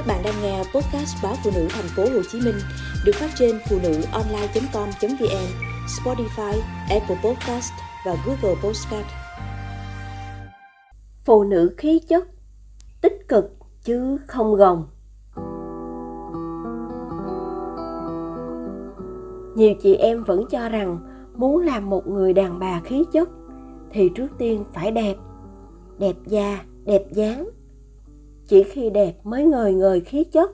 Các bạn đang nghe podcast báo phụ nữ thành phố Hồ Chí Minh được phát trên phụ nữ online.com.vn, Spotify, Apple Podcast và Google Podcast. Phụ nữ khí chất tích cực chứ không gồng. Nhiều chị em vẫn cho rằng muốn làm một người đàn bà khí chất thì trước tiên phải đẹp, đẹp da, đẹp dáng, chỉ khi đẹp mới ngời ngời khí chất,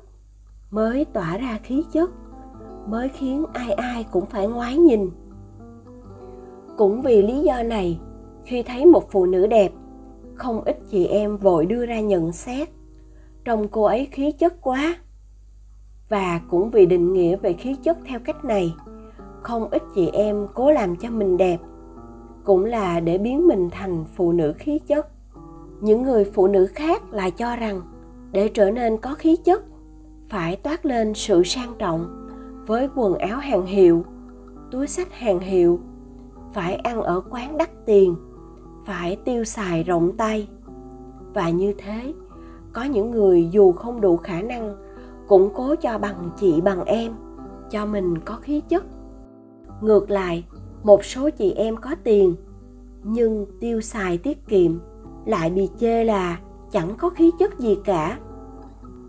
mới tỏa ra khí chất, mới khiến ai ai cũng phải ngoái nhìn. Cũng vì lý do này, khi thấy một phụ nữ đẹp, không ít chị em vội đưa ra nhận xét trông cô ấy khí chất quá. Và cũng vì định nghĩa về khí chất theo cách này, không ít chị em cố làm cho mình đẹp, cũng là để biến mình thành phụ nữ khí chất những người phụ nữ khác lại cho rằng để trở nên có khí chất, phải toát lên sự sang trọng với quần áo hàng hiệu, túi sách hàng hiệu, phải ăn ở quán đắt tiền, phải tiêu xài rộng tay. Và như thế, có những người dù không đủ khả năng cũng cố cho bằng chị bằng em, cho mình có khí chất. Ngược lại, một số chị em có tiền nhưng tiêu xài tiết kiệm lại bị chê là chẳng có khí chất gì cả.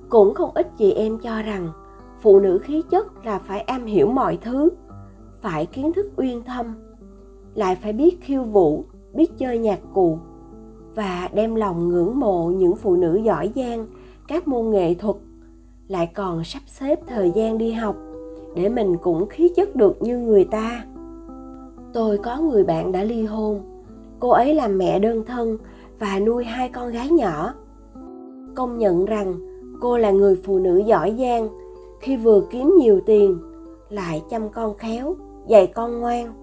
Cũng không ít chị em cho rằng phụ nữ khí chất là phải am hiểu mọi thứ, phải kiến thức uyên thâm, lại phải biết khiêu vũ, biết chơi nhạc cụ và đem lòng ngưỡng mộ những phụ nữ giỏi giang, các môn nghệ thuật. Lại còn sắp xếp thời gian đi học để mình cũng khí chất được như người ta. Tôi có người bạn đã ly hôn, cô ấy làm mẹ đơn thân và nuôi hai con gái nhỏ. Công nhận rằng cô là người phụ nữ giỏi giang, khi vừa kiếm nhiều tiền, lại chăm con khéo, dạy con ngoan.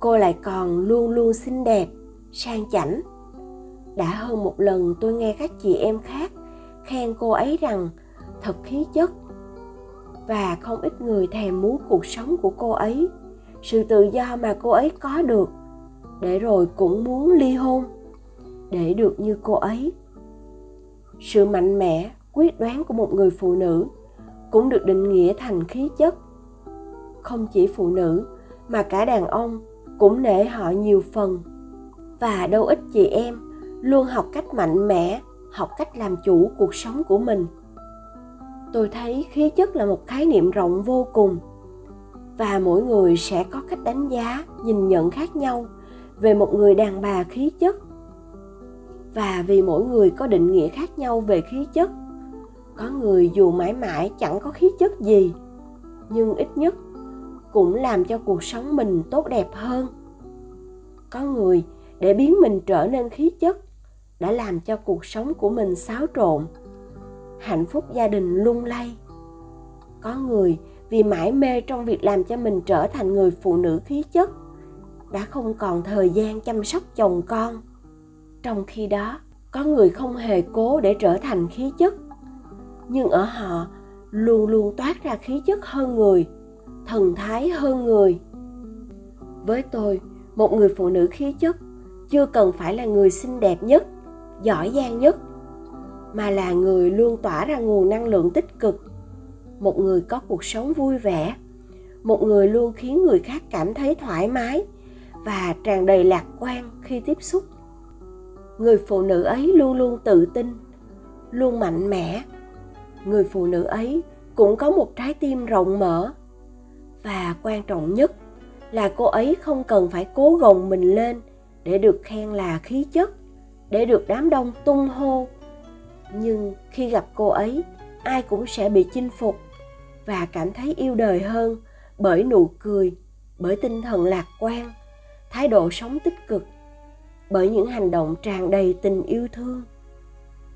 Cô lại còn luôn luôn xinh đẹp, sang chảnh. Đã hơn một lần tôi nghe các chị em khác khen cô ấy rằng thật khí chất. Và không ít người thèm muốn cuộc sống của cô ấy, sự tự do mà cô ấy có được. Để rồi cũng muốn ly hôn để được như cô ấy. Sự mạnh mẽ, quyết đoán của một người phụ nữ cũng được định nghĩa thành khí chất. Không chỉ phụ nữ, mà cả đàn ông cũng nể họ nhiều phần. Và đâu ít chị em luôn học cách mạnh mẽ, học cách làm chủ cuộc sống của mình. Tôi thấy khí chất là một khái niệm rộng vô cùng. Và mỗi người sẽ có cách đánh giá, nhìn nhận khác nhau về một người đàn bà khí chất và vì mỗi người có định nghĩa khác nhau về khí chất. Có người dù mãi mãi chẳng có khí chất gì, nhưng ít nhất cũng làm cho cuộc sống mình tốt đẹp hơn. Có người để biến mình trở nên khí chất đã làm cho cuộc sống của mình xáo trộn, hạnh phúc gia đình lung lay. Có người vì mãi mê trong việc làm cho mình trở thành người phụ nữ khí chất, đã không còn thời gian chăm sóc chồng con trong khi đó, có người không hề cố để trở thành khí chất. Nhưng ở họ, luôn luôn toát ra khí chất hơn người, thần thái hơn người. Với tôi, một người phụ nữ khí chất chưa cần phải là người xinh đẹp nhất, giỏi giang nhất, mà là người luôn tỏa ra nguồn năng lượng tích cực. Một người có cuộc sống vui vẻ, một người luôn khiến người khác cảm thấy thoải mái và tràn đầy lạc quan khi tiếp xúc người phụ nữ ấy luôn luôn tự tin, luôn mạnh mẽ. Người phụ nữ ấy cũng có một trái tim rộng mở. Và quan trọng nhất là cô ấy không cần phải cố gồng mình lên để được khen là khí chất, để được đám đông tung hô. Nhưng khi gặp cô ấy, ai cũng sẽ bị chinh phục và cảm thấy yêu đời hơn bởi nụ cười, bởi tinh thần lạc quan, thái độ sống tích cực bởi những hành động tràn đầy tình yêu thương.